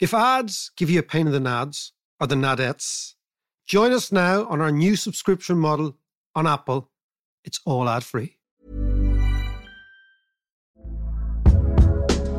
If ads give you a pain in the nads or the nadettes, join us now on our new subscription model on Apple. It's all ad free.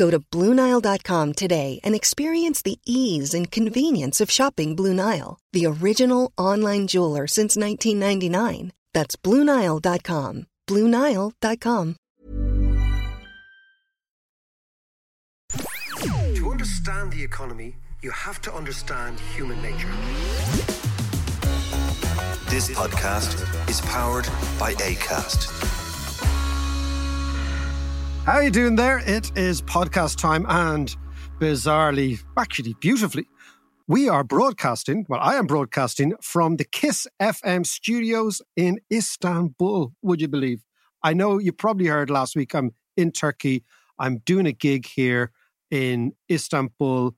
Go to BlueNile.com today and experience the ease and convenience of shopping Blue Nile, the original online jeweler since 1999. That's BlueNile.com. BlueNile.com. To understand the economy, you have to understand human nature. This podcast is powered by ACAST. How are you doing there? It is podcast time and bizarrely, actually beautifully, we are broadcasting, well, I am broadcasting from the KISS FM studios in Istanbul, would you believe? I know you probably heard last week I'm in Turkey. I'm doing a gig here in Istanbul,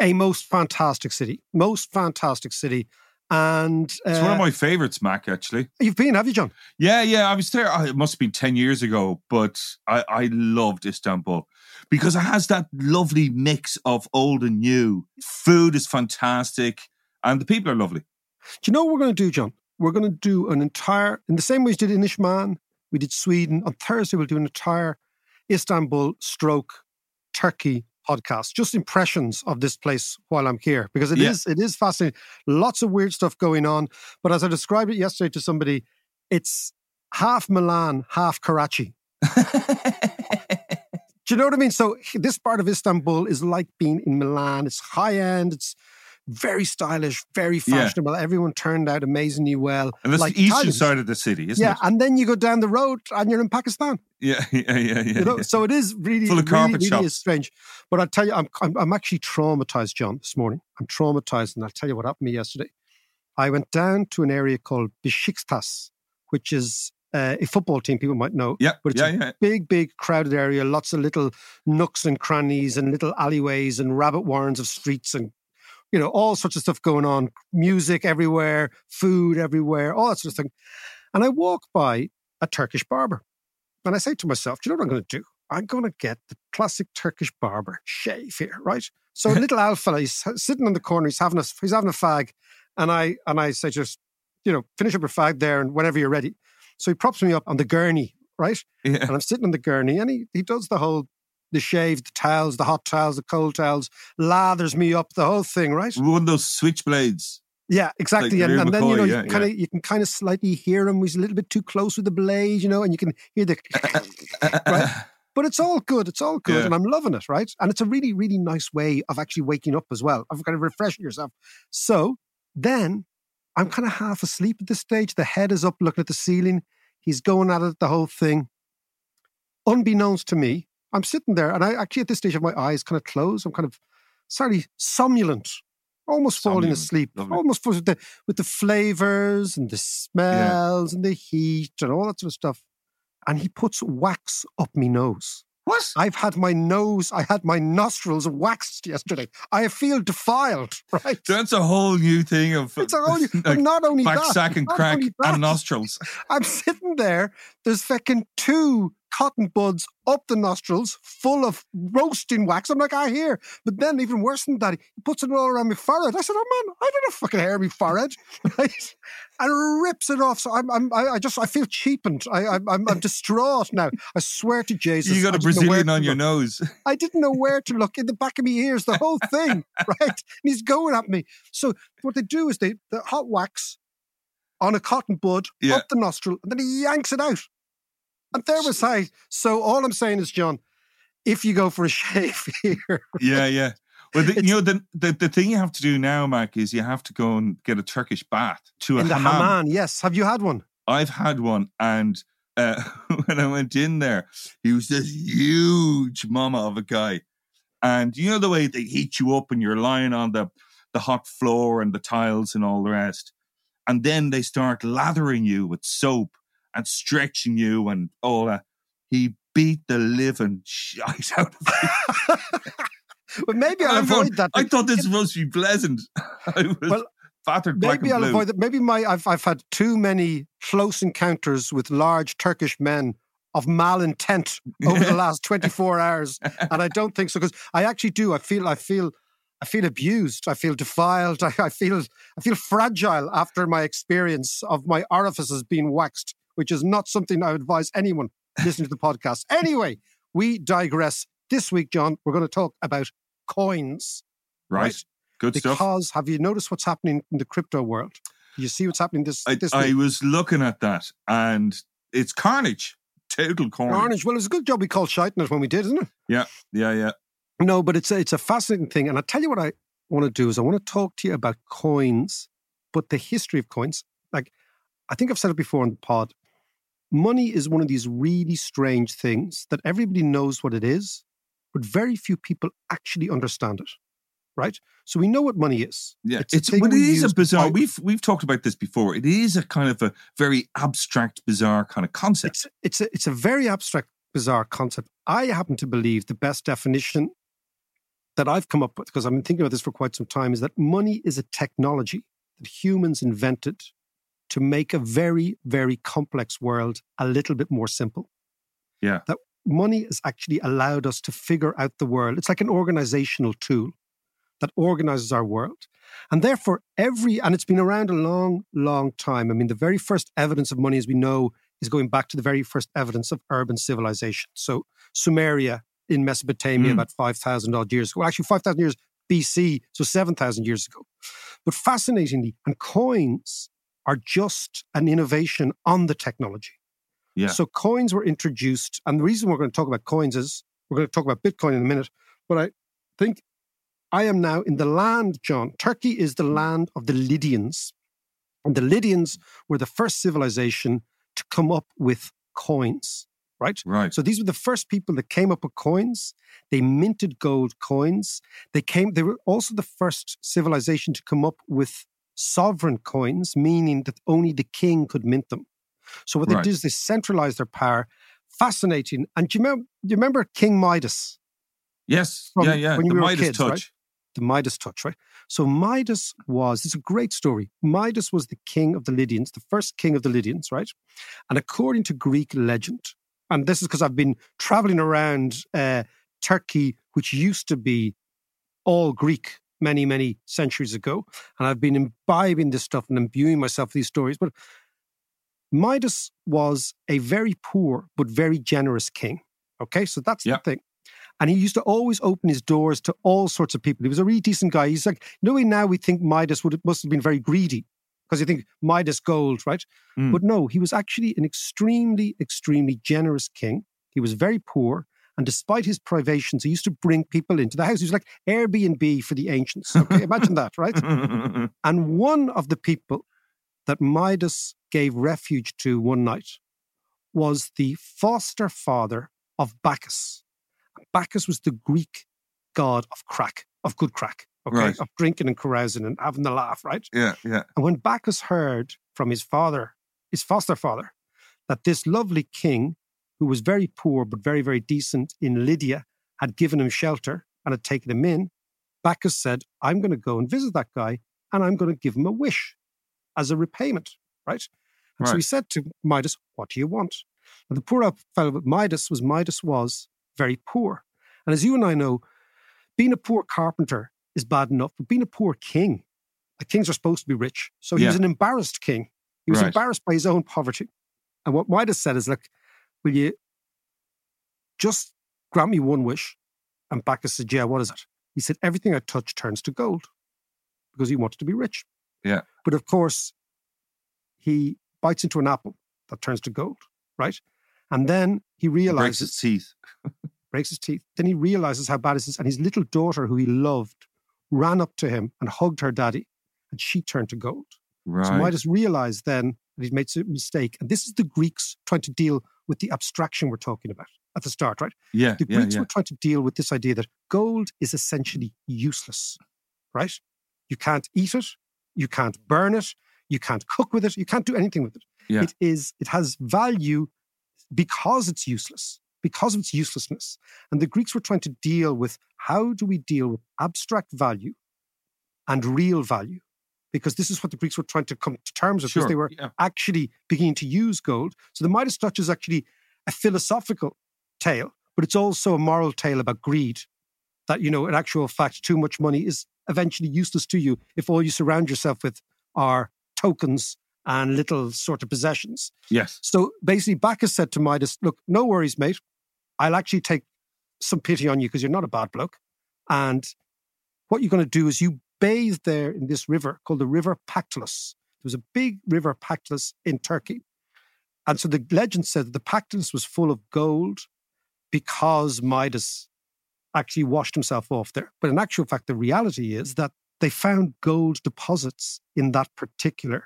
a most fantastic city, most fantastic city. And uh, it's one of my favorites, Mac. Actually, you've been, have you, John? Yeah, yeah. I was there. It must have been ten years ago, but I, I loved Istanbul because it has that lovely mix of old and new. Food is fantastic, and the people are lovely. Do you know what we're going to do, John? We're going to do an entire, in the same way we did Inishmaan, we did Sweden. On Thursday, we'll do an entire Istanbul stroke Turkey podcast, just impressions of this place while I'm here, because it yeah. is it is fascinating. Lots of weird stuff going on. But as I described it yesterday to somebody, it's half Milan, half Karachi. Do you know what I mean? So this part of Istanbul is like being in Milan. It's high end. It's very stylish, very fashionable. Yeah. Everyone turned out amazingly well. And that's like the eastern side of the city, isn't yeah, it? Yeah, and then you go down the road and you're in Pakistan. Yeah, yeah, yeah, yeah. You know, yeah. so it is really, full of really, really is strange. But I tell you, I'm, I'm, I'm actually traumatized, John. This morning, I'm traumatized, and I'll tell you what happened to me yesterday. I went down to an area called Besiktas, which is uh, a football team people might know. Yeah, but it's yeah, a yeah. big, big crowded area, lots of little nooks and crannies and little alleyways and rabbit warrens of streets and you know, all sorts of stuff going on, music everywhere, food everywhere, all that sort of thing. And I walk by a Turkish barber and I say to myself, do you know what I'm going to do? I'm going to get the classic Turkish barber shave here, right? So little Al fella, he's sitting in the corner, he's having a, he's having a fag. And I, and I say, just, you know, finish up your fag there and whenever you're ready. So he props me up on the gurney, right? Yeah. And I'm sitting on the gurney and he, he does the whole the shave, the towels, the hot towels, the cold towels, lathers me up, the whole thing, right? One of those switchblades. Yeah, exactly. Like and, and then you know yeah, you kind of you can kind of slightly hear him. He's a little bit too close with the blade, you know, and you can hear the right. But it's all good. It's all good, yeah. and I'm loving it, right? And it's a really, really nice way of actually waking up as well. Of kind of refreshing yourself. So then I'm kind of half asleep at this stage. The head is up, looking at the ceiling. He's going at it, the whole thing. Unbeknownst to me, I'm sitting there, and I actually at this stage have my eyes kind of closed. I'm kind of sorry, somnolent, almost falling asleep, Lovely. almost with the with the flavors and the smells and the heat and all that sort of stuff. And he puts wax up me nose. What? I've had my nose, I had my nostrils waxed yesterday. I feel defiled, right? That's a whole new thing of It's a uh, whole new, like not only back that, sack and crack and nostrils. I'm sitting there. There's fucking two cotton buds up the nostrils, full of roasting wax. I'm like, I hear. But then, even worse than that, he puts it all around my forehead. I said, Oh man, I don't have fucking hair in my forehead. Right? And rips it off. So I'm, I'm, I I just, I feel cheapened. I, I'm, I'm, I'm distraught now. I swear to Jesus. You got a didn't know where Brazilian on your look. nose. I didn't know where to look in the back of my ears, the whole thing, right? And he's going at me. So what they do is they the hot wax on a cotton bud Yeah. up the nostril, and then he yanks it out. And there was I. So all I'm saying is, John, if you go for a shave here, yeah, yeah. Well, the, you know, the, the the thing you have to do now, Mac, is you have to go and get a Turkish bath to a in the hammam. Haman, yes. Have you had one? I've had one, and uh, when I went in there, he was this huge mama of a guy, and you know the way they heat you up and you're lying on the the hot floor and the tiles and all the rest, and then they start lathering you with soap and stretching you and all that. He beat the living shit out of me. Well, maybe I'll avoid that. I thought this was supposed to be pleasant. I was Well, Maybe I'll blue. avoid that. Maybe my I've I've had too many close encounters with large Turkish men of malintent over the last 24 hours. And I don't think so because I actually do. I feel I feel I feel abused. I feel defiled. I, I feel I feel fragile after my experience of my orifices being waxed, which is not something I would advise anyone listening to the podcast. Anyway, we digress. This week, John, we're going to talk about coins. right. Good stuff. Because have you noticed what's happening in the crypto world? You see what's happening this I, this I was looking at that and it's carnage. Total carnage. Carnage. Well, it was a good job we called shiting it when we did, isn't it? Yeah, yeah, yeah. No, but it's a, it's a fascinating thing. And I tell you what I want to do is I want to talk to you about coins, but the history of coins. Like I think I've said it before on the pod. Money is one of these really strange things that everybody knows what it is, but very few people actually understand it. Right? So we know what money is. Yeah, It's it's, a but it is a bizarre. We've we've talked about this before. It is a kind of a very abstract, bizarre kind of concept. It's it's a it's a very abstract, bizarre concept. I happen to believe the best definition that I've come up with, because I've been thinking about this for quite some time, is that money is a technology that humans invented to make a very, very complex world a little bit more simple. Yeah. That money has actually allowed us to figure out the world. It's like an organizational tool that organizes our world. And therefore, every, and it's been around a long, long time. I mean, the very first evidence of money, as we know, is going back to the very first evidence of urban civilization. So, Sumeria in Mesopotamia, Mm. about 5,000 odd years ago. Well, actually, 5,000 years BC, so 7,000 years ago. But fascinatingly, and coins are just an innovation on the technology. Yeah. So coins were introduced, and the reason we're going to talk about coins is we're going to talk about Bitcoin in a minute. But I think I am now in the land, John. Turkey is the mm-hmm. land of the Lydians. And the Lydians were the first civilization to come up with coins, right? right. So these were the first people that came up with coins. They minted gold coins. They came. They were also the first civilization to come up with sovereign coins, meaning that only the king could mint them. So what they Right. did is they centralized their power. Fascinating. And do you remember? Do you remember King Midas? yes. from yeah, yeah. when the you were Midas kids, touch. right? the Midas touch, right? So Midas was, it's a great story. Midas was the king of the Lydians, the first king of the Lydians, right? And according to Greek legend, and this is because I've been traveling around uh, Turkey, which used to be all Greek many, many centuries ago, and I've been imbibing this stuff and imbuing myself with these stories. But Midas was a very poor but very generous king. Okay, so that's Yeah. the thing. And he used to always open his doors to all sorts of people. He was a really decent guy. He's like, know, now we think Midas would must have been very greedy because you think Midas gold, right? Mm. But no, he was actually an extremely, extremely generous king. He was very poor. And despite his privations, he used to bring people into the house. He was like Airbnb for the ancients. Okay, imagine that, right? And one of the people that Midas gave refuge to one night was the foster father of Bacchus. Bacchus was the Greek god of crack, of good crack, okay, Right. of drinking and carousing and having the laugh, right? yeah, yeah. And when Bacchus heard from his father, his foster father, that this lovely king, who was very poor but very, very decent in Lydia, had given him shelter and had taken him in, Bacchus said, I'm going to go and visit that guy and I'm going to give him a wish as a repayment, right? And so he said to Midas, What do you want? And the poor fellow with Midas was Midas was very poor. And as you and I know, being a poor carpenter is bad enough, but being a poor king, the kings are supposed to be rich. So he Yeah. was an embarrassed king. He was Right. embarrassed by his own poverty. And what Midas said is, look, will you just grant me one wish? And Bacchus said, yeah, what is it? He said, everything I touch turns to gold because he wanted to be rich. Yeah. But of course, he bites into an apple that turns to gold, right? And then he realizes Breaks realizes, his teeth. breaks his teeth. Then he realizes how bad it is. And his little daughter, who he loved, ran up to him and hugged her daddy, and she turned to gold. Right. So Midas realized then that he'd made a mistake. And this is the Greeks trying to deal with the abstraction we're talking about at the start, right? yeah, The yeah, Greeks yeah. were trying to deal with this idea that gold is essentially useless, right? You can't eat it, you can't burn it, you can't cook with it, you can't do anything with it. Yeah. It is it has value because it's useless, because of its uselessness. And the Greeks were trying to deal with how do we deal with abstract value and real value? Because this is what the Greeks were trying to come to terms with, because they were yeah. actually beginning to use gold. So the Midas touch is actually a philosophical tale, but it's also a moral tale about greed. That, you know, in actual fact, too much money is eventually useless to you if all you surround yourself with are tokens and little sort of possessions. Yes. So basically, Bacchus said to Midas, Look, no worries, mate. I'll actually take some pity on you because you're not a bad bloke. And what you're going to do is you bathe there in this river called the River Pactolus. There was a big river Pactolus in Turkey. And so the legend said that the Pactolus was full of gold because Midas actually washed himself off there. But in actual fact, the reality is that they found gold deposits in that particular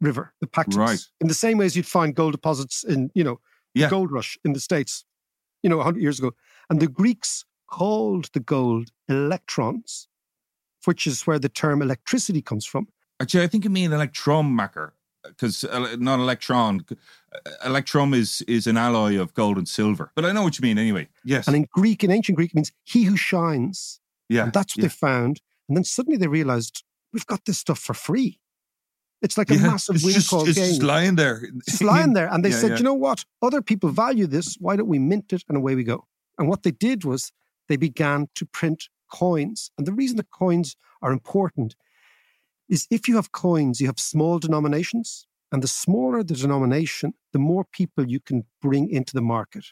river, the Pactolus. Right. In the same way as you'd find gold deposits in, you know, the Yeah. gold rush in the States, you know, 100 years ago. And the Greeks called the gold electrons, which is where the term electricity comes from. Actually, I think you mean electrum Mac because not electron. Uh, Electrum is is an alloy of gold and silver. But I know what you mean anyway. Yes. And in Greek, in ancient Greek, it means he who shines. yeah. And that's what yeah. they found. And then suddenly they realized we've got this stuff for free. It's like a Yeah, massive it's just, windfall it's just lying there. It's just lying there. And they Yeah, said, you know what? Other people value this. Why don't we mint it? And away we go. And what they did was they began to print coins. And the reason the coins are important is if you have coins, you have small denominations. And the smaller the denomination, the more people you can bring into the market.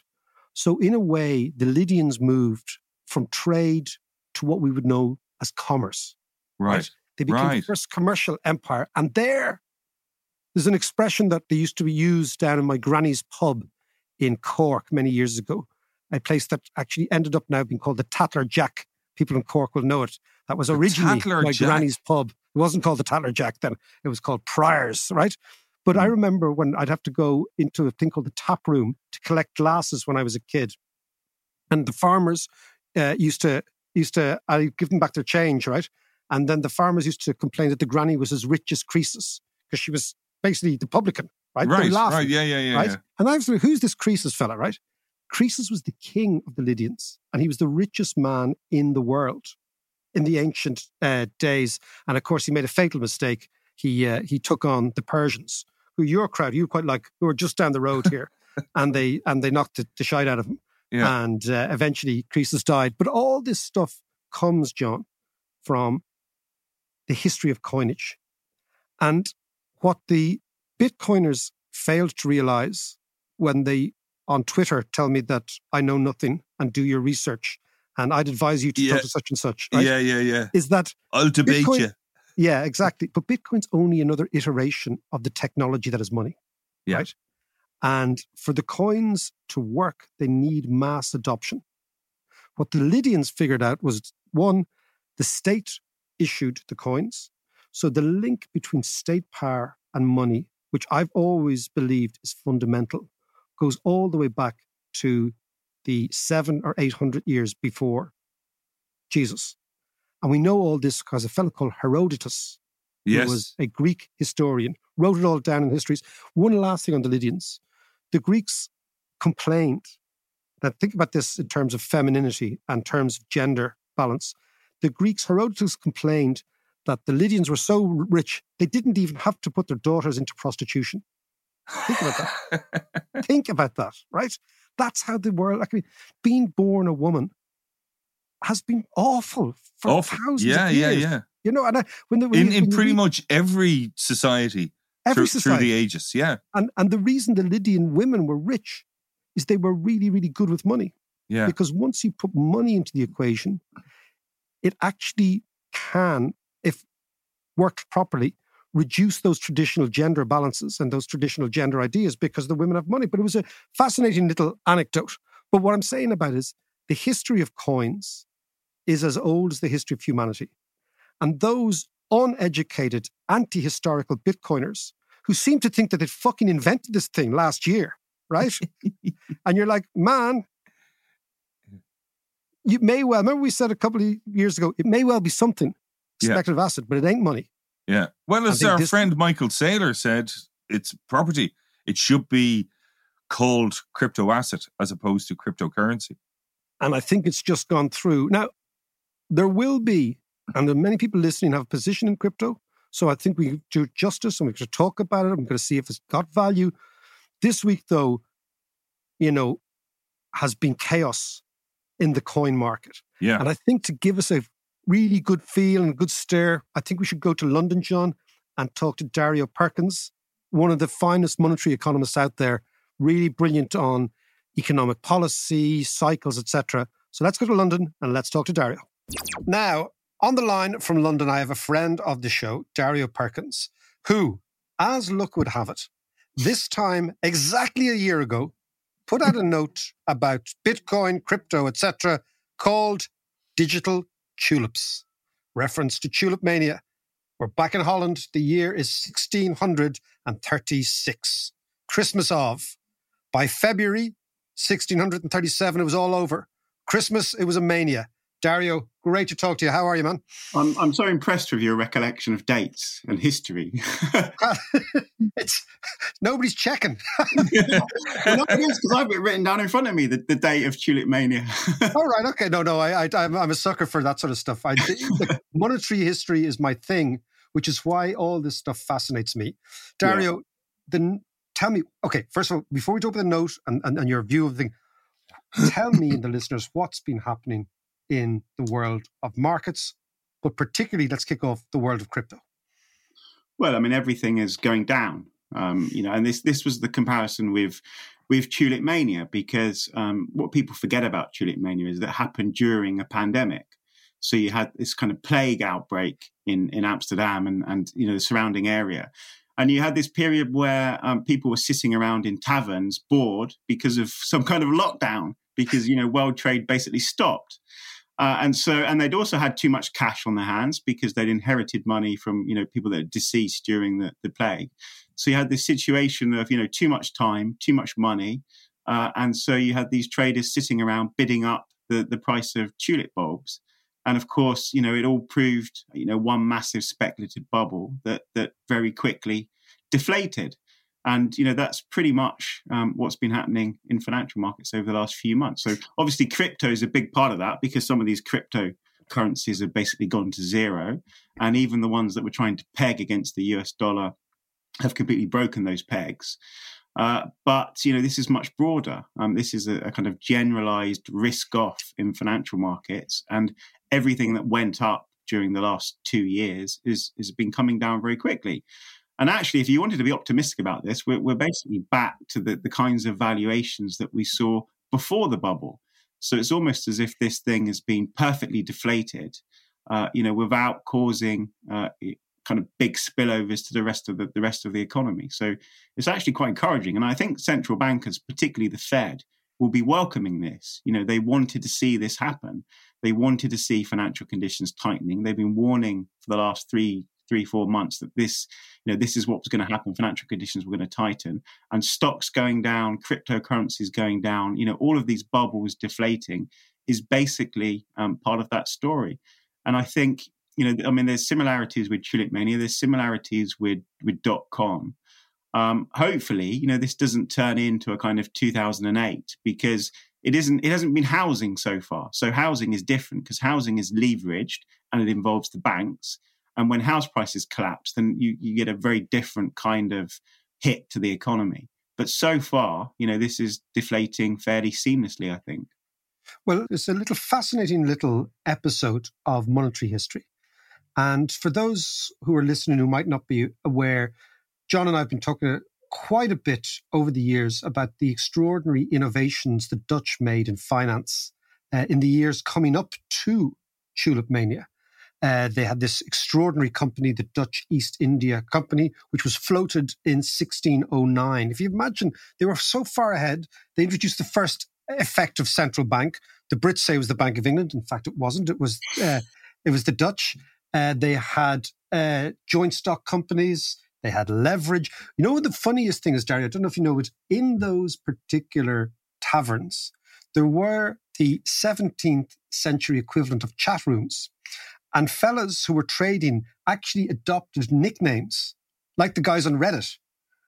So, in a way, the Lydians moved from trade to what we would know as commerce. Right. They became the first commercial empire. And there, there's an expression that they used to be used down in my granny's pub in Cork many years ago, a place that actually ended up now being called the Tatler Jack. People in Cork will know it. That was originally my Jack? granny's pub. It wasn't called the Tatler Jack then, it was called Priors, right? But I Hmm. remember when I'd have to go into a thing called the tap room to collect glasses when I was a kid. And the farmers uh, used to, used to, I give them back their change, right? And then the farmers used to complain that the granny was as rich as Croesus because she was basically the publican, right? Right. laughing, Right. Yeah. Yeah. Yeah. right? yeah. And I was like, who's this Croesus fella, right? Croesus was the king of the Lydians and he was the richest man in the world in the ancient uh, days. And of course, he made a fatal mistake. He, uh, he took on the Persians, who your crowd, you quite like, who are just down the road here. and they and they knocked the, the shite out of him. Yeah. And uh, eventually Croesus died. But all this stuff comes, John, from the history of coinage. And what the Bitcoiners failed to realize when they on Twitter tell me that I know nothing and do your research and I'd advise you to Yeah. talk to such and such, right? Yeah. Yeah. Yeah. Is that I'll debate Bitcoin- you. yeah, exactly. But Bitcoin's only another iteration of the technology that is money. Yeah. Right. And for the coins to work, they need mass adoption. What the Lydians figured out was one, the state issued the coins. So the link between state power and money, which I've always believed is fundamental, goes all the way back to the seven or eight hundred years before Jesus. And we know all this because a fellow called Herodotus, Yes. who was a Greek historian, wrote it all down in histories. One last thing on the Lydians. The Greeks complained that think about this in terms of femininity and terms of gender balance. The Greeks, Herodotus complained that the Lydians were so rich, they didn't even have to put their daughters into prostitution. Think about that. Think about that, right? That's how the world, like, I mean, being born a woman has been awful for Awful. thousands Yeah, of yeah, years. yeah. You know, and I, when, the, when In you- in when you pretty read- much every society, every through, through the ages. Yeah, and and the reason the Lydian women were rich is they were really, really good with money. yeah, Because once you put money into the equation, it actually can, if worked properly, reduce those traditional gender balances and those traditional gender ideas because the women have money. But it was a fascinating little anecdote. But what I'm saying about is the history of coins is as old as the history of humanity. And those uneducated, anti historical Bitcoiners who seem to think that they fucking invented this thing last year, right? and you're like, man, you may well, remember we said a couple of years ago, it may well be something, Yeah. speculative asset, but it ain't money. Yeah. Well, as our this- friend Michael Saylor said, it's property. It should be called crypto asset as opposed to cryptocurrency. And I think it's just gone through. Now, there will be, and many people listening have a position in crypto. So I think we do justice and we could talk about it. I'm going to see if it's got value. This week, though, you know, has been chaos in the coin market. Yeah, And I think to give us a really good feel and good stir. I think we should go to London, John, and talk to Dario Perkins, one of the finest monetary economists out there, really brilliant on economic policy, cycles, etc. So let's go to London and let's talk to Dario. Now, on the line from London, I have a friend of the show, Dario Perkins, who, as luck would have it, this time exactly a year ago, put out a note about Bitcoin, crypto, etc., called Digital Tulips, reference to tulip mania. We're back in Holland. The year is 1636, Christmas of. By February 1637, it was all over. Christmas, it was a mania. Dario, great to talk to you. How are you, man? I'm, I'm so impressed with your recollection of dates and history. it's nobody's checking. well, because I've got it written down in front of me the, the date of Tulip Mania. All right, okay, no, no, I, I, I'm, I'm a sucker for that sort of stuff. I, monetary history is my thing, which is why all this stuff fascinates me. Dario, then tell me. Okay, first of all, before we talk about the note and, and, and your view of the thing, tell me and the listeners what's been happening in the world of markets, but particularly let's kick off the world of crypto. well, I mean, everything is going down. Um, you know, and this this was the comparison with with Tulip Mania because um, what people forget about Tulip Mania is that happened during a pandemic. So you had this kind of plague outbreak in in Amsterdam and and you know the surrounding area. And you had this period where um, people were sitting around in taverns, bored because of some kind of lockdown, because you know world trade basically stopped. Uh, and so, and they'd also had too much cash on their hands because they'd inherited money from, you know, people that had deceased during the, the plague. So you had this situation of, you know, too much time, too much money. Uh, and so you had these traders sitting around bidding up the, the price of tulip bulbs. And of course, you know, it all proved, you know, one massive speculative bubble that, that very quickly deflated. And you know that's pretty much um, what's been happening in financial markets over the last few months. So obviously, crypto is a big part of that because some of these crypto currencies have basically gone to zero, and even the ones that were trying to peg against the US dollar have completely broken those pegs. Uh, but you know this is much broader. Um, this is a, a kind of generalized risk off in financial markets, and everything that went up during the last two years is has been coming down very quickly. And actually, if you wanted to be optimistic about this, we're, we're basically back to the, the kinds of valuations that we saw before the bubble. So it's almost as if this thing has been perfectly deflated, uh, you know, without causing uh, kind of big spillovers to the rest of the, the rest of the economy. So it's actually quite encouraging. And I think central bankers, particularly the Fed, will be welcoming this. You know, they wanted to see this happen. They wanted to see financial conditions tightening. They've been warning for the last three three, four months that this, you know, this is what was going to happen. Financial conditions were going to tighten and stocks going down, cryptocurrencies going down, you know, all of these bubbles deflating is basically um, part of that story. And I think, you know, I mean, there's similarities with Tulip Mania, there's similarities with, with dot com. Um, hopefully, you know, this doesn't turn into a kind of 2008 because it isn't, it hasn't been housing so far. So housing is different because housing is leveraged and it involves the banks. And when house prices collapse, then you, you get a very different kind of hit to the economy. But so far, you know, this is deflating fairly seamlessly, I think. Well, it's a little fascinating little episode of monetary history. And for those who are listening who might not be aware, John and I have been talking quite a bit over the years about the extraordinary innovations the Dutch made in finance uh, in the years coming up to tulip mania. Uh, they had this extraordinary company, the Dutch East India Company, which was floated in 1609. If you imagine, they were so far ahead, they introduced the first effective central bank. The Brits say it was the Bank of England. In fact, it wasn't. It was uh, it was the Dutch. Uh, they had uh, joint stock companies. They had leverage. You know what the funniest thing is, Dario? I don't know if you know it. In those particular taverns, there were the 17th century equivalent of chat rooms. And fellas who were trading actually adopted nicknames, like the guys on Reddit,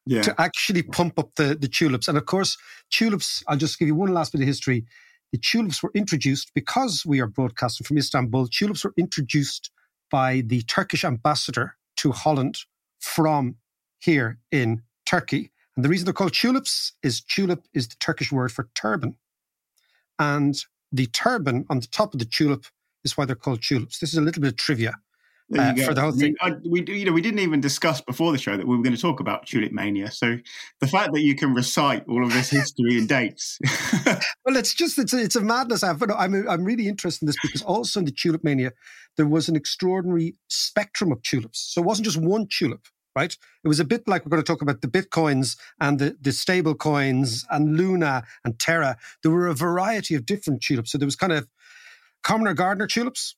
yeah. to actually pump up the, the tulips. And of course, tulips, I'll just give you one last bit of history. The tulips were introduced because we are broadcasting from Istanbul. Tulips were introduced by the Turkish ambassador to Holland from here in Turkey. And the reason they're called tulips is tulip is the Turkish word for turban. And the turban on the top of the tulip is why they're called tulips. This is a little bit of trivia uh, for the whole thing. I, we, you know, we didn't even discuss before the show that we were going to talk about tulip mania. So the fact that you can recite all of this history and dates. well, it's just it's a, it's a madness. I'm I'm I'm really interested in this because also in the tulip mania there was an extraordinary spectrum of tulips. So it wasn't just one tulip right? It was a bit like we're going to talk about the bitcoins and the, the stable coins and Luna and Terra. There were a variety of different tulips. So there was kind of commoner gardener tulips,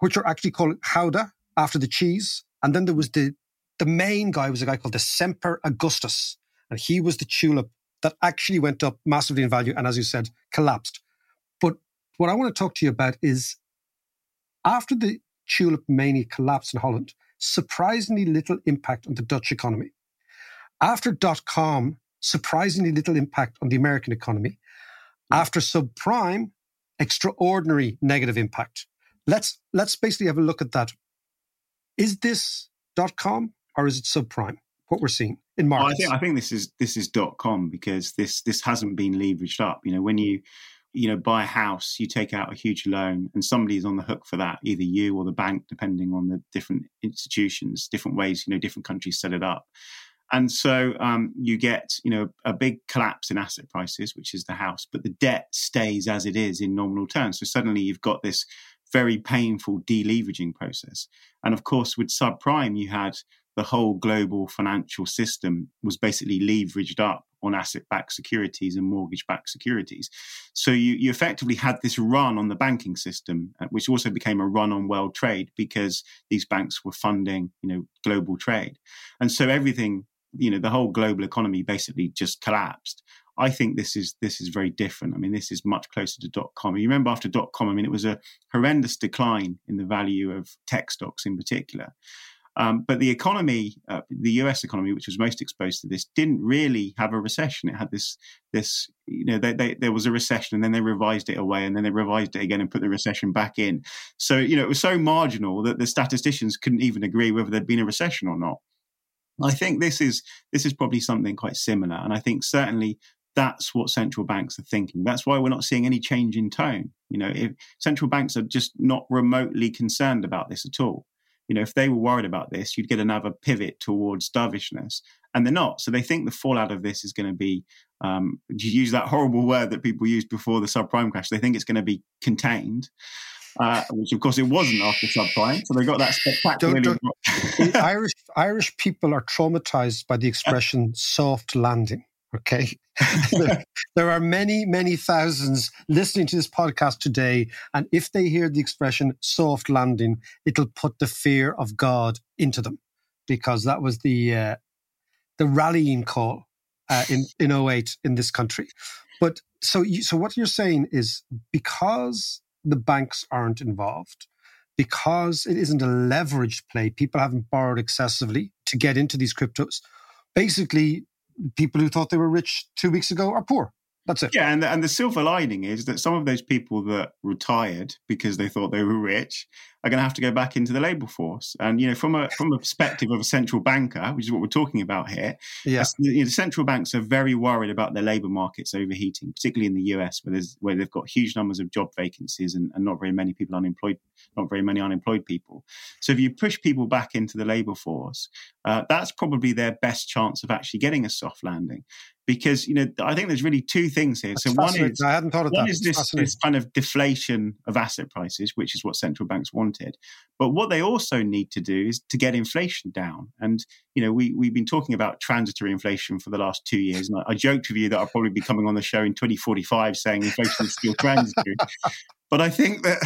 which are actually called Gouda after the cheese. And then there was the the main guy was a guy called the Semper Augustus. And he was the tulip that actually went up massively in value and as you said, collapsed. But what I want to talk to you about is after the tulip mania collapsed in Holland, surprisingly little impact on the Dutch economy. After dot com, surprisingly little impact on the American economy. Mm. After subprime, extraordinary negative impact. Let's let's basically have a look at that. Is this dot com or is it subprime? What we're seeing in markets? I think I think this is this is dot com because this this hasn't been leveraged up. You know, when you you know, buy a house, you take out a huge loan, and somebody's on the hook for that, either you or the bank, depending on the different institutions, different ways, you know, different countries set it up. And so um, you get, you know, a big collapse in asset prices, which is the house, but the debt stays as it is in nominal terms. So suddenly you've got this very painful deleveraging process. And of course, with subprime, you had the whole global financial system was basically leveraged up on asset-backed securities and mortgage-backed securities. So you, you effectively had this run on the banking system, uh, which also became a run on world trade because these banks were funding, you know, global trade. And so everything, you know, the whole global economy basically just collapsed. I think this is this is very different. I mean, this is much closer to dot com. You remember after dot com, I mean, it was a horrendous decline in the value of tech stocks in particular. Um, but the economy, uh, the US economy, which was most exposed to this, didn't really have a recession. It had this, this, you know, they, they, there was a recession and then they revised it away and then they revised it again and put the recession back in. So, you know, it was so marginal that the statisticians couldn't even agree whether there'd been a recession or not. I think this is this is probably something quite similar, and I think certainly that's what central banks are thinking. That's why we're not seeing any change in tone. You know, if central banks are just not remotely concerned about this at all you know, if they were worried about this, you'd get another pivot towards dovishness. And they're not. So they think the fallout of this is going to be, um, you use that horrible word that people used before the subprime crash. They think it's going to be contained. Uh, which of course it wasn't after subprime. So they got that spectacular. Don't, don't, Irish Irish people are traumatized by the expression "soft landing." Okay. there, there, are many, many thousands listening to this podcast today. And if they hear the expression soft landing, it'll put the fear of God into them because that was the, uh, the rallying call uh, in, in 08 in this country. But so, you, so what you're saying is because the banks aren't involved, because it isn't a leveraged play, people haven't borrowed excessively to get into these cryptos. Basically, people who thought they were rich two weeks ago are poor. That's it. Yeah, and the, and the silver lining is that some of those people that retired because they thought they were rich are going to have to go back into the labour force. And you know, from a from a perspective of a central banker, which is what we're talking about here, Yeah. you know, the central banks are very worried about their labour markets overheating, particularly in the US, where there's where they've got huge numbers of job vacancies and, and not very many people unemployed, not very many unemployed people. So if you push people back into the labour force, uh, that's probably their best chance of actually getting a soft landing. Because you know, I think there's really two things here. That's so one is I hadn't thought of one that. is this, this kind of deflation of asset prices, which is what central banks wanted. But what they also need to do is to get inflation down. And you know, we we've been talking about transitory inflation for the last two years. And I, I joked with you that I'll probably be coming on the show in 2045 saying inflation is still transitory. but I think that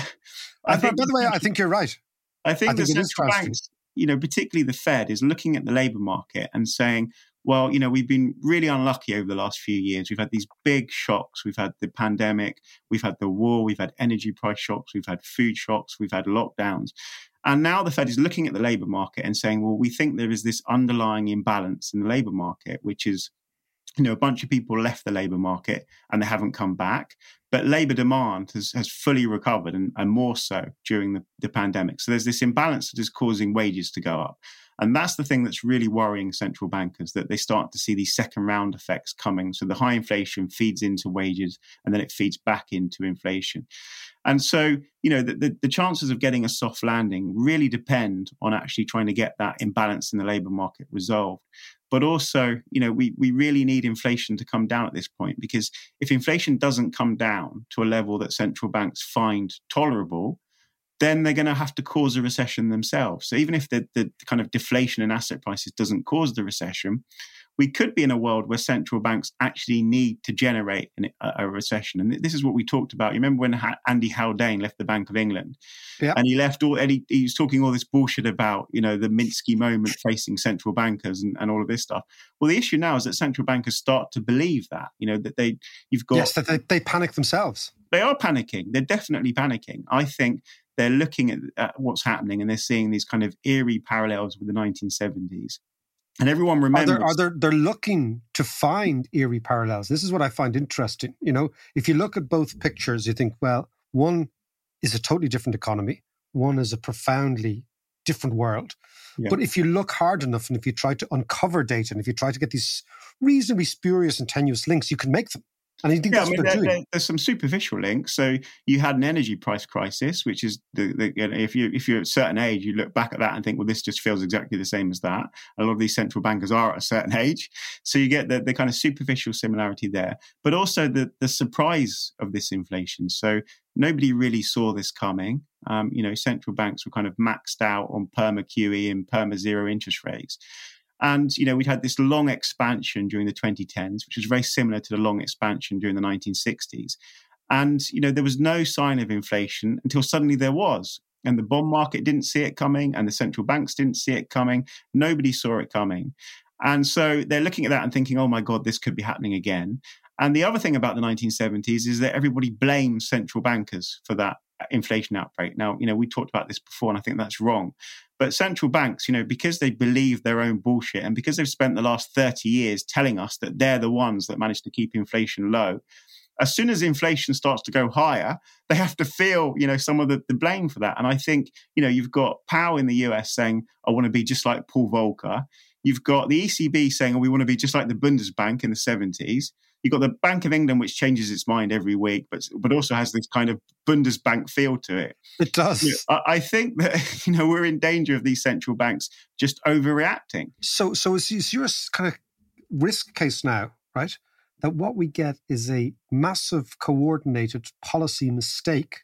I I think by the way, I think you're right. I think I the think is central banks, you know, particularly the Fed, is looking at the labour market and saying, well, you know, we've been really unlucky over the last few years. We've had these big shocks. We've had the pandemic, we've had the war, we've had energy price shocks, we've had food shocks, we've had lockdowns. And now the Fed is looking at the labour market and saying, well, we think there is this underlying imbalance in the labour market, which is you know, a bunch of people left the labour market and they haven't come back. But labour demand has, has fully recovered and, and more so during the, the pandemic. So there's this imbalance that is causing wages to go up. And that's the thing that's really worrying central bankers that they start to see these second round effects coming. So the high inflation feeds into wages and then it feeds back into inflation. And so, you know, the, the, the chances of getting a soft landing really depend on actually trying to get that imbalance in the labour market resolved. But also, you know, we, we really need inflation to come down at this point because if inflation doesn't come down to a level that central banks find tolerable, then they're going to have to cause a recession themselves. So even if the, the kind of deflation in asset prices doesn't cause the recession, we could be in a world where central banks actually need to generate an, a, a recession. And this is what we talked about. You remember when ha- Andy Haldane left the Bank of England, Yeah. and he left all, and he, he was talking all this bullshit about you know the Minsky moment facing central bankers and, and all of this stuff. Well, the issue now is that central bankers start to believe that you know that they you've got yes, that they, they panic themselves. they are panicking. They're definitely panicking. I think they're looking at, at what's happening and they're seeing these kind of eerie parallels with the 1970s. And everyone Are remembers. they, are they, they're looking to find eerie parallels. This is what I find interesting. You know, if you look at both pictures, you think, well, one is a totally different economy, one is a profoundly different world. Yeah. But if you look hard enough and if you try to uncover data and if you try to get these reasonably spurious and tenuous links, you can make them. And I think yeah, I mean, there, there- there's some superficial links. So you had an energy price crisis, which is the, the you know, if you if you're at a certain age, you look back at that and think, well, this just feels exactly the same as that. A lot of these central bankers are at a certain age, so you get the, the kind of superficial similarity there, but also the the surprise of this inflation. So nobody really saw this coming. Um, you know, central banks were kind of maxed out on perma QE and perma zero interest rates. And, you know, we'd had this long expansion during the 2010s, which was very similar to the long expansion during the 1960s. And, you know, there was no sign of inflation until suddenly there was. And the bond market didn't see it coming, and the central banks didn't see it coming. Nobody saw it coming. And so they're looking at that and thinking, oh my God, this could be happening again. And the other thing about the 1970s is that everybody blames central bankers for that inflation outbreak. Now, you know, we talked about this before, and I think that's wrong. But central banks, you know, because they believe their own bullshit and because they've spent the last 30 years telling us that they're the ones that managed to keep inflation low, as soon as inflation starts to go higher, they have to feel, you know, some of the, the blame for that. And I think, you know, you've got Powell in the US saying, I want to be just like Paul Volcker. You've got the ECB saying, oh, we want to be just like the Bundesbank in the 70s. You've got the Bank of England, which changes its mind every week, but but also has this kind of Bundesbank feel to it. It does. You know, I, I think that you know we're in danger of these central banks just overreacting. So, so is, is your kind of risk case now, right? That what we get is a massive coordinated policy mistake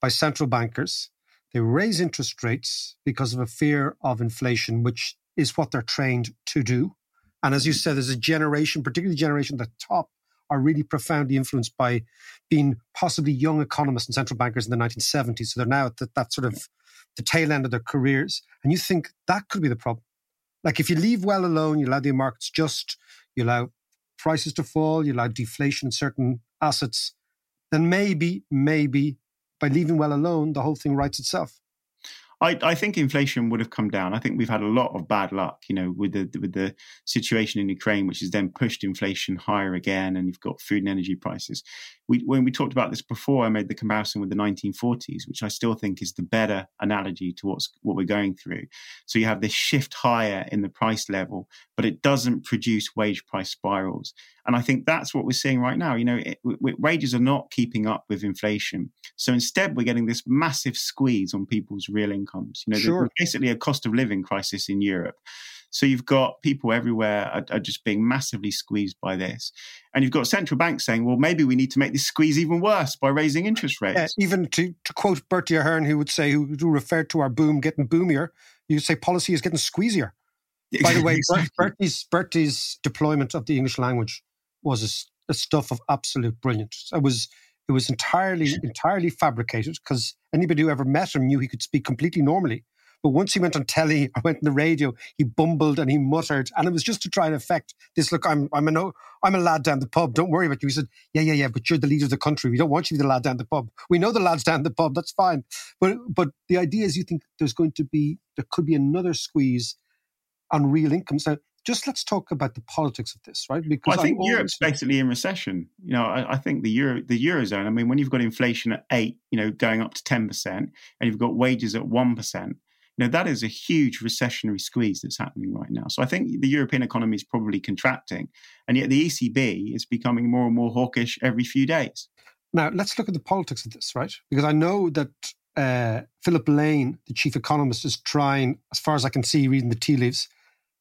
by central bankers. They raise interest rates because of a fear of inflation, which is what they're trained to do. And as you said, there's a generation, particularly the generation at the top, are really profoundly influenced by being possibly young economists and central bankers in the 1970s. So they're now at the, that sort of the tail end of their careers. And you think that could be the problem. Like if you leave well alone, you allow the markets just, you allow prices to fall, you allow deflation in certain assets, then maybe, maybe by leaving well alone, the whole thing rights itself. I, I, think inflation would have come down. I think we've had a lot of bad luck, you know, with the with the situation in Ukraine, which has then pushed inflation higher again, and you've got food and energy prices. We, when we talked about this before, I made the comparison with the 1940s, which I still think is the better analogy to what's what we're going through. So you have this shift higher in the price level, but it doesn't produce wage price spirals. And I think that's what we're seeing right now. You know, it, wages are not keeping up with inflation. So instead, we're getting this massive squeeze on people's real incomes. You know, sure. basically a cost of living crisis in Europe. So you've got people everywhere are, are, just being massively squeezed by this. And you've got central banks saying, well, maybe we need to make this squeeze even worse by raising interest rates. Yeah, even to, to quote Bertie Ahern, who would say, who, who referred to our boom getting boomier, you say policy is getting squeezier. By the way, exactly. Bertie's, Bertie's deployment of the English language was a, a stuff of absolute brilliance. It was it was entirely entirely fabricated because anybody who ever met him knew he could speak completely normally. But once he went on telly or went on the radio, he bumbled and he muttered, and it was just to try and affect this. Look, I'm I'm a I'm a lad down the pub. Don't worry about you. He said, Yeah, yeah, yeah. But you're the leader of the country. We don't want you to be the lad down the pub. We know the lads down the pub. That's fine. But but the idea is, you think there's going to be there could be another squeeze on real incomes. Now, just let's talk about the politics of this, right? Because well, I think always... Europe's basically in recession. You know, I, I, think the euro, the eurozone. I mean, when you've got inflation at eight, you know, going up to ten percent, and you've got wages at one percent, you know, that is a huge recessionary squeeze that's happening right now. So I think the European economy is probably contracting, and yet the ECB is becoming more and more hawkish every few days. Now let's look at the politics of this, right? Because I know that uh, Philip Lane, the chief economist, is trying, as far as I can see, reading the tea leaves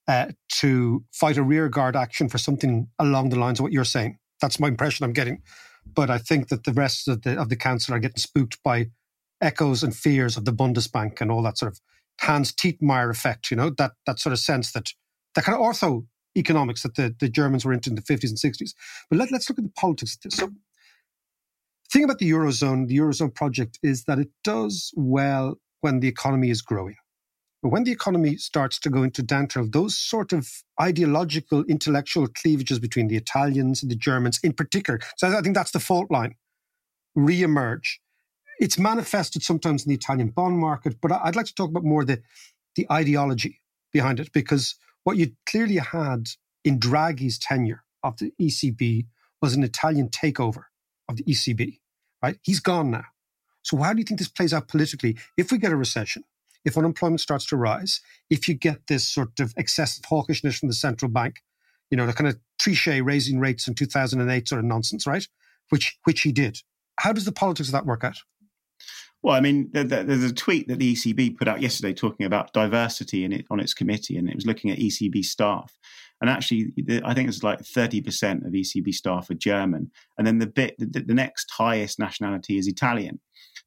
uh, to fight a rearguard action for something along the lines of what you're saying. That's my impression I'm getting. But I think that the rest of the of the council are getting spooked by echoes and fears of the Bundesbank and all that sort of Hans Tietmeyer effect, you know, that that sort of sense that that kind of ortho economics that the, the Germans were into in the 50s and 60s. But let, let's look at the politics of this. So the thing about the Eurozone, the Eurozone project, is that it does well when the economy is growing. But when the economy starts to go into downturn, those sort of ideological, intellectual cleavages between the Italians and the Germans in particular, so I think that's the fault line, re-emerge. It's manifested sometimes in the Italian bond market, but I'd like to talk about more the, the ideology behind it, because what you clearly had in Draghi's tenure of the ECB was an Italian takeover of the ECB, right? He's gone now. So how do you think this plays out politically if we get a recession? If unemployment starts to rise, if you get this sort of excessive hawkishness from the central bank, you know, the kind of Trichet raising rates in 2008 sort of nonsense, right? Which, which he did. How does the politics of that work out? Well, I mean, there's a tweet that the ECB put out yesterday talking about diversity in it on its committee, and it was looking at ECB staff. And actually, I think it's like 30% of ECB staff are German, and then the bit, the, the next highest nationality is Italian.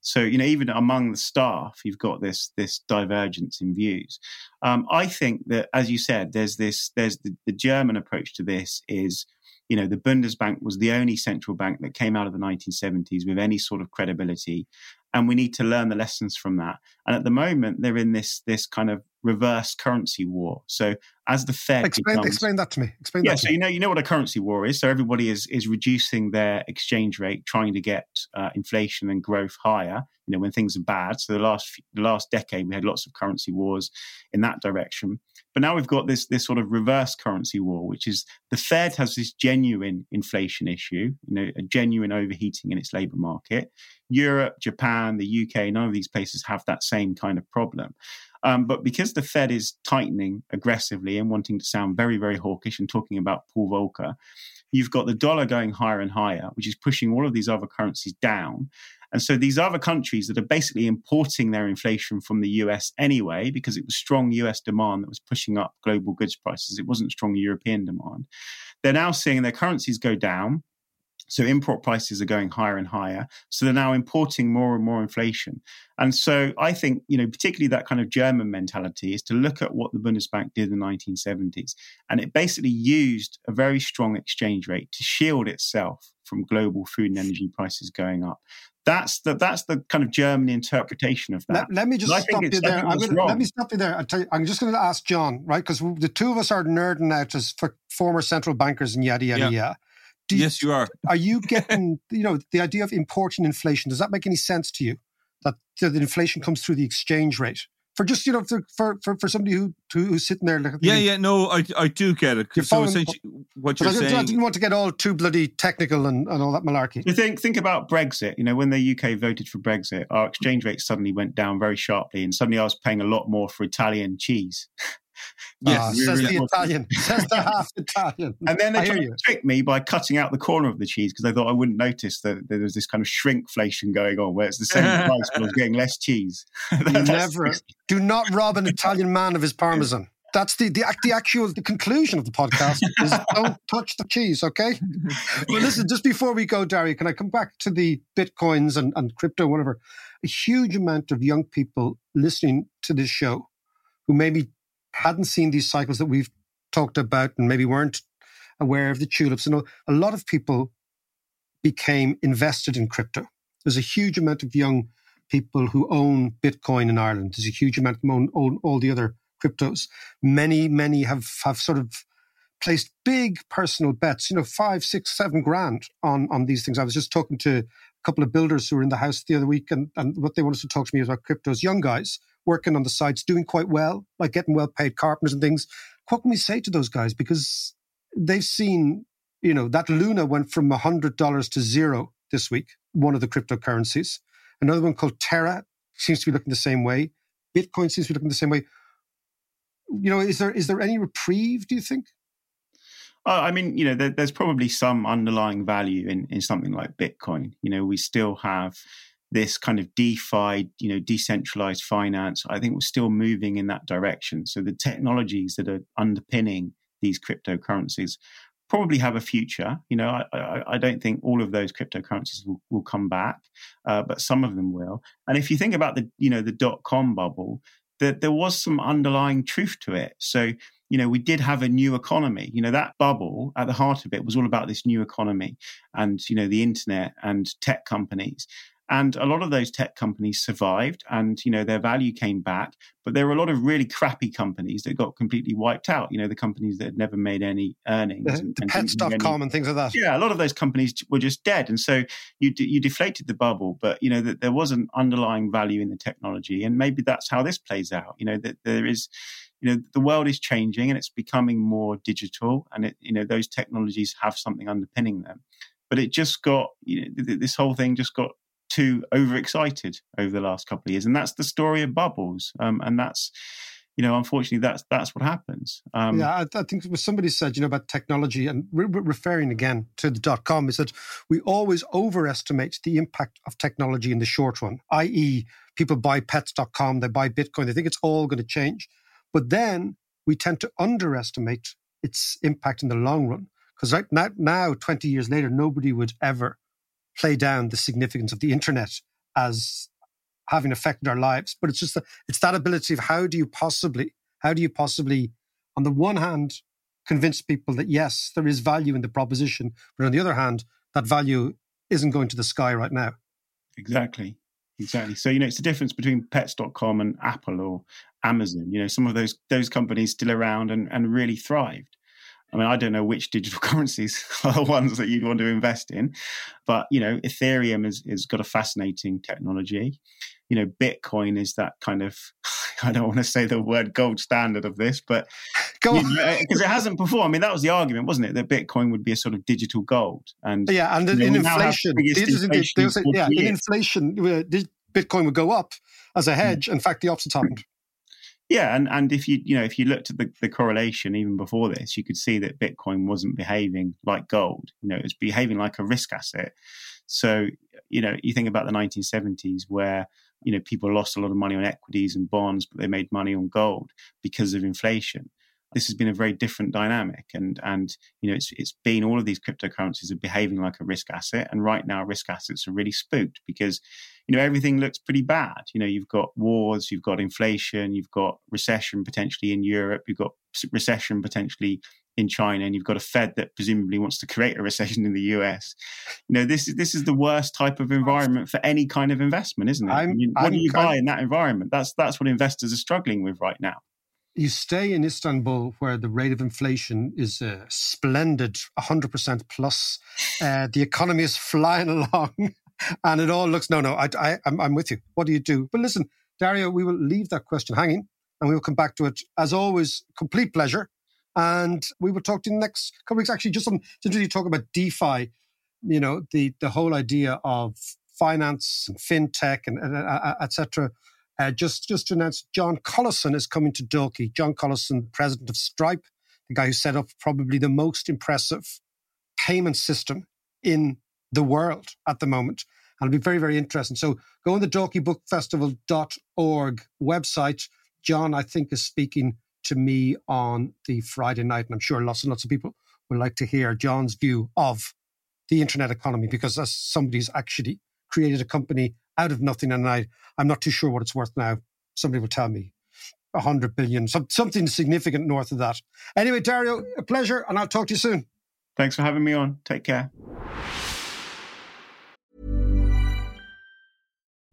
So you know, even among the staff, you've got this this divergence in views. Um, I think that, as you said, there's this there's the, the German approach to this is you know, the Bundesbank was the only central bank that came out of the 1970s with any sort of credibility and we need to learn the lessons from that. And at the moment, they're in this this kind of reverse currency war. So as the Fed explain, becomes, explain that to me. Explain yeah, that. so you know you know what a currency war is. So everybody is is reducing their exchange rate, trying to get uh, inflation and growth higher. You know when things are bad. So the last the last decade we had lots of currency wars in that direction. But now we've got this this sort of reverse currency war, which is the Fed has this genuine inflation issue, you know, a genuine overheating in its labor market. Europe, Japan, the UK, none of these places have that same kind of problem. Um, but because the Fed is tightening aggressively and wanting to sound very, very hawkish and talking about Paul Volcker, you've got the dollar going higher and higher, which is pushing all of these other currencies down. And so these other countries that are basically importing their inflation from the US anyway, because it was strong US demand that was pushing up global goods prices, it wasn't strong European demand. They're now seeing their currencies go down. So import prices are going higher and higher. So they're now importing more and more inflation. And so I think, you know, particularly that kind of German mentality is to look at what the Bundesbank did in the 1970s. And it basically used a very strong exchange rate to shield itself from global food and energy prices going up. That's the that's the kind of German interpretation of that. Let, let me just stop you there. Gonna, let me stop you there. You, I'm just going to ask John, right? Because the two of us are nerding out as for former central bankers and yada yada yeah. yada. You, yes, you are. Are you getting you know the idea of importing inflation? Does that make any sense to you? That, that inflation comes through the exchange rate for just you know for for for somebody who who's sitting there. Like, yeah, yeah, no, I I do get it. You're so following- essentially, what you're I, didn't- saying, I didn't want to get all too bloody technical and, and all that malarkey. You think think about Brexit. You know, when the UK voted for Brexit, our exchange rate suddenly went down very sharply, and suddenly I was paying a lot more for Italian cheese. Yes, Ah, says really the Italian. says the half Italian. And then they hear tried to trick me by cutting out the corner of the cheese because they thought I wouldn't notice that there was this kind of shrinkflation going on, where it's the same price but I was getting less cheese. You That's- never do not rob an Italian man of his parmesan. That's the, the the actual the conclusion of the podcast is don't touch the cheese, okay? But listen, just before we go, Dario, can I come back to the bitcoins and, and crypto, whatever? A huge amount of young people listening to this show who maybe hadn't seen these cycles that we've talked about and maybe weren't aware of the tulips. And a lot of people became invested in crypto. There's a huge amount of young people who own Bitcoin in Ireland. There's a huge amount who own, own all the other cryptos. Many, many have, have sort of placed big personal bets, you know, five, six, seven grand on, on these things. I was just talking to couple of builders who were in the house the other week and, and what they wanted to talk to me about cryptos, young guys working on the sites, doing quite well, like getting well paid carpenters and things. What can we say to those guys? Because they've seen, you know, that Luna went from $100 to zero this week, one of the cryptocurrencies. Another one called Terra seems to be looking the same way. Bitcoin seems to be looking the same way. You know, is there is there any reprieve? Do you think? Uh, I mean, you know, there, there's probably some underlying value in, in something like Bitcoin. You know, we still have this kind of DeFi, you know, decentralized finance. I think we're still moving in that direction. So the technologies that are underpinning these cryptocurrencies probably have a future. You know, I, I, I don't think all of those cryptocurrencies will, will come back, uh, but some of them will. And if you think about the, you know, the dot com bubble, that there was some underlying truth to it. So you know, we did have a new economy. You know, that bubble at the heart of it was all about this new economy and, you know, the internet and tech companies. And a lot of those tech companies survived and, you know, their value came back. But there were a lot of really crappy companies that got completely wiped out. You know, the companies that had never made any earnings. The, and- the and didn't any- pets.com and things like that. yeah, a lot of those companies were just dead, and so you de- you deflated the bubble. But you know that there was an underlying value in the technology, and maybe that's how this plays out. You know that there is, you know, the world is changing and it's becoming more digital, and it you know those technologies have something underpinning them. But it just got you know th- th- this whole thing just got too overexcited over the last couple of years, and that's the story of bubbles, um, and that's. You know, unfortunately, that's that's what happens. Um, yeah, I, I think somebody said, you know, about technology and re- re- referring again to the dot com, he said, we always overestimate the impact of technology in the short run, i.e., people buy pets.com, they buy Bitcoin, they think it's all going to change. But then we tend to underestimate its impact in the long run. Because right now, now, 20 years later, nobody would ever play down the significance of the internet as having affected our lives. But it's just that it's that ability of how do you possibly, how do you possibly, on the one hand, convince people that yes, there is value in the proposition, but on the other hand, that value isn't going to the sky right now. Exactly. Exactly. So, you know, it's the difference between pets.com and Apple or Amazon. You know, some of those those companies still around and, and really thrived. I mean, I don't know which digital currencies are the ones that you'd want to invest in, but you know, Ethereum has, has got a fascinating technology. You know, Bitcoin is that kind of I don't want to say the word gold standard of this, but Go on. because it hasn't before. I mean, that was the argument, wasn't it? That Bitcoin would be a sort of digital gold, and Yeah, and You know, in we now have inflation, the biggest the interesting thing- inflation they'll in say, 40 yeah, in inflation, uh, Bitcoin would go up as a hedge. In fact, the opposite happened. Yeah, and, and if you you know if you looked at the, the correlation even before this, you could see that Bitcoin wasn't behaving like gold. You know, it was behaving like a risk asset. So you know, you think about the 1970s where you know people lost a lot of money on equities and bonds, but they made money on gold because of inflation. This has been a very different dynamic, and and you know it's it's been all of these cryptocurrencies are behaving like a risk asset, and right now risk assets are really spooked because you know everything looks pretty bad. You know you've got wars you've got inflation you've got recession potentially in europe you've got recession potentially in china and you've got a fed that presumably wants to create a recession in the us you know this is this is the worst type of environment for any kind of investment isn't it? I'm- You- what I'm do you buy in that environment? That's that's what investors are struggling with right now. You stay in Istanbul, where the rate of inflation is a splendid 100% plus. Uh, the economy is flying along, and it all looks no, no. I, I, I'm, I'm with you. What do you do? But listen, Dario, we will leave that question hanging and we will come back to it. As always, complete pleasure. And we will talk to you next couple weeks. Actually, just some to really talk about DeFi, you know, the the whole idea of finance and fintech and, and uh, uh etc. Uh, just just to announce, John Collison is coming to Dalkey. John Collison, president of Stripe, the guy who set up probably the most impressive payment system in the world at the moment. And it'll be very, very interesting. So go on the dalkeybookfestival.org website. John, I think, is speaking to me on the Friday night. And I'm sure lots and lots of people would like to hear John's view of the internet economy because as somebody's actually created a company out of nothing and I, I'm not too sure what it's worth now. Somebody will tell me. 100 billion, some, something significant north of that. Anyway, Dario, a pleasure, and I'll talk to you soon. Thanks for having me on. Take care.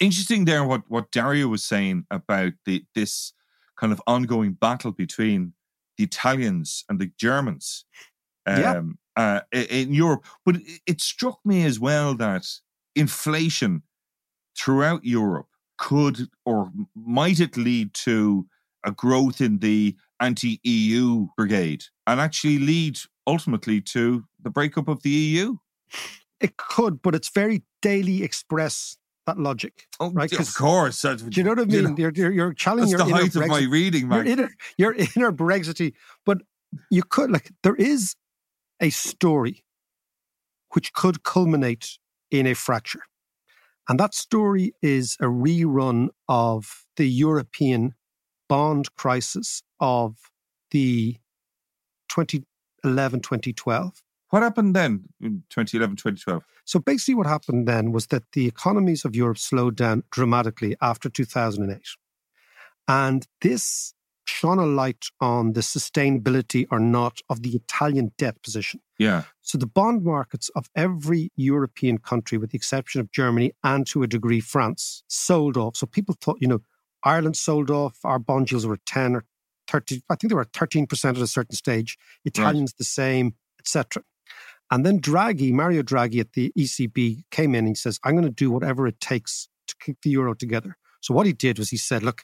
interesting there what what Dario was saying about the this kind of ongoing battle between the Italians and the Germans um, yeah. uh, in Europe. But it, it struck me as well that inflation throughout Europe could or might it lead to a growth in the anti-EU brigade and actually lead ultimately to the breakup of the EU? It could, but it's very Daily Express that logic. Oh, right? Of course. do you know what I mean? You know, you're, you're, you're challenging your the height Brexit, of my reading, man. Your inner, your inner Brexity. But you could, like, there is a story which could culminate in a fracture. And that story is a rerun of the European bond crisis of the 2011 2012 what happened then in 2011, 2012? So basically, what happened then was that the economies of Europe slowed down dramatically after 2008. And this shone a light on the sustainability or not of the Italian debt position. Yeah. So the bond markets of every European country, with the exception of Germany and to a degree France, sold off. So people thought, you know, Ireland sold off, our bond yields were 10 or 30, I think they were 13% at a certain stage. Italians right. the same, etc. And then Draghi, Mario Draghi at the ECB came in and he says, I'm going to do whatever it takes to keep the euro together. So what he did was he said, look,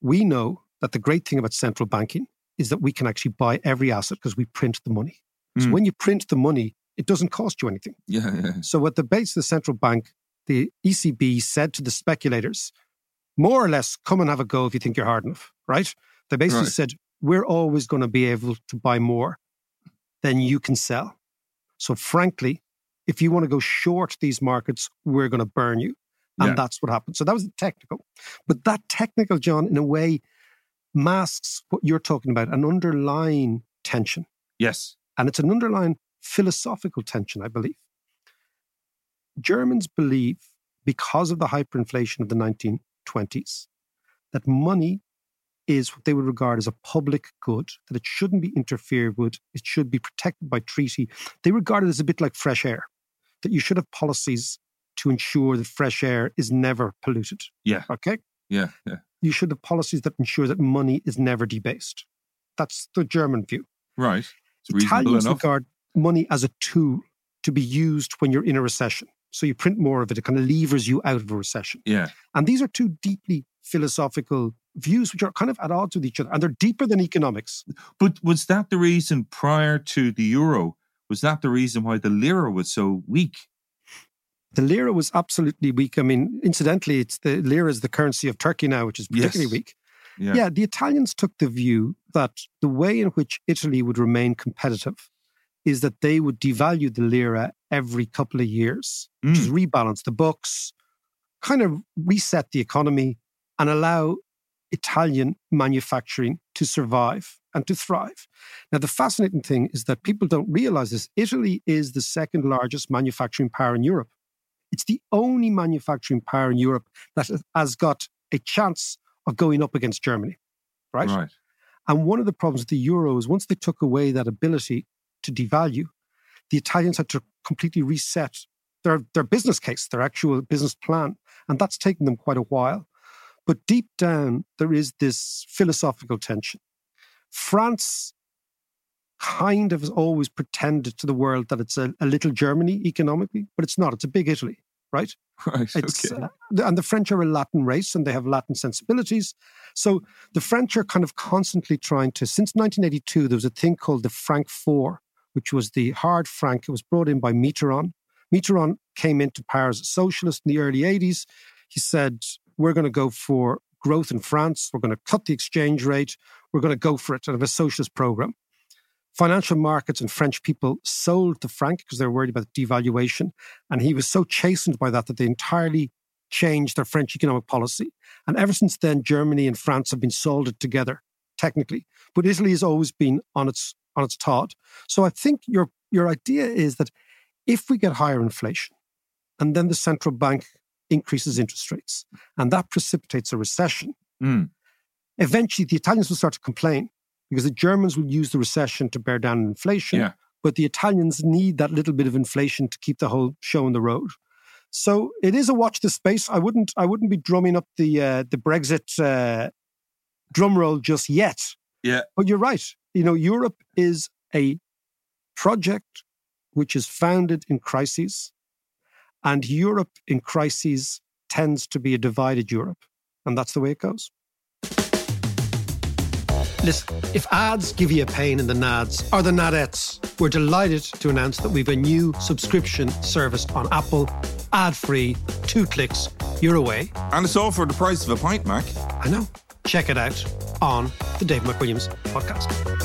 we know that the great thing about central banking is that we can actually buy every asset because we print the money. Mm. So when you print the money, it doesn't cost you anything. Yeah, yeah. So at the base of the central bank, the ECB said to the speculators, more or less, come and have a go if you think you're hard enough, right? They basically right. said, we're always going to be able to buy more than you can sell. So, frankly, if you want to go short these markets, we're going to burn you. And yeah. that's what happened. So that was the technical. But that technical, John, in a way, masks what you're talking about an underlying tension. Yes. And it's an underlying philosophical tension, I believe. Germans believe, because of the hyperinflation of the 1920s, that money is what they would regard as a public good, that it shouldn't be interfered with, it should be protected by treaty. They regard it as a bit like fresh air. that you should have policies to ensure that fresh air is never polluted. Yeah. Okay. Yeah. Yeah. You should have policies that ensure that money is never debased. That's the German view. Right. It's reasonable Italians enough. regard money as a tool to be used when you're in a recession. So you print more of it, it kind of levers you out of a recession. Yeah. And these are two deeply philosophical views which are kind of at odds with each other and they're deeper than economics. But was that the reason prior to the euro? Was that the reason why the lira was so weak? The lira was absolutely weak. I mean, incidentally, it's the lira is the currency of Turkey now, which is particularly Yes. weak. Yeah. Yeah, the Italians took the view that the way in which Italy would remain competitive is that they would devalue the lira every couple of years, which is hmm. rebalance the books, kind of reset the economy, and allow Italian manufacturing to survive and to thrive. Now, the fascinating thing is that people don't realize this. Italy is the second largest manufacturing power in Europe. It's the only manufacturing power in Europe that has got a chance of going up against Germany, right? Right. And one of the problems with the euro is once they took away that ability to devalue, the Italians had to completely reset their, their business case, their actual business plan. And that's taken them quite a while. But deep down, there is this philosophical tension. France kind of has always pretended to the world that it's a, a little Germany economically, but it's not. It's a big Italy, right? Right. It's, okay. uh, and the French are a Latin race and they have Latin sensibilities. So the French are kind of constantly trying to, since 1982, there was a thing called the Franc Fort, which was the hard franc. It was brought in by Mitterrand. Mitterrand came into power as a socialist in the early 80s. He said, We're going to go for growth in France. We're going to cut the exchange rate. We're going to go for it and have a socialist program. Financial markets and French people sold the franc because they were worried about devaluation. And he was so chastened by that that they entirely changed their French economic policy. And ever since then, Germany and France have been soldered together, technically. But Italy has always been on its on its taut. So I think your your idea is that if we get higher inflation and then the central bank increases interest rates and that precipitates a recession, Mm. eventually the Italians will start to complain because the Germans will use the recession to bear down on inflation. Yeah. But the Italians need that little bit of inflation to keep the whole show on the road. So it is a watch this space. I wouldn't I wouldn't be drumming up the uh, the Brexit uh, drum roll just yet. Yeah. But you're right. You know, Europe is a project which is founded in crises, and Europe in crises tends to be a divided Europe, and that's the way it goes. Listen, if ads give you a pain in the nads or the nadettes, we're delighted to announce that we've a new subscription service on Apple, ad-free, two clicks, you're away. And it's all for the price of a pint, Mac. I know. Check it out on the Dave McWilliams podcast.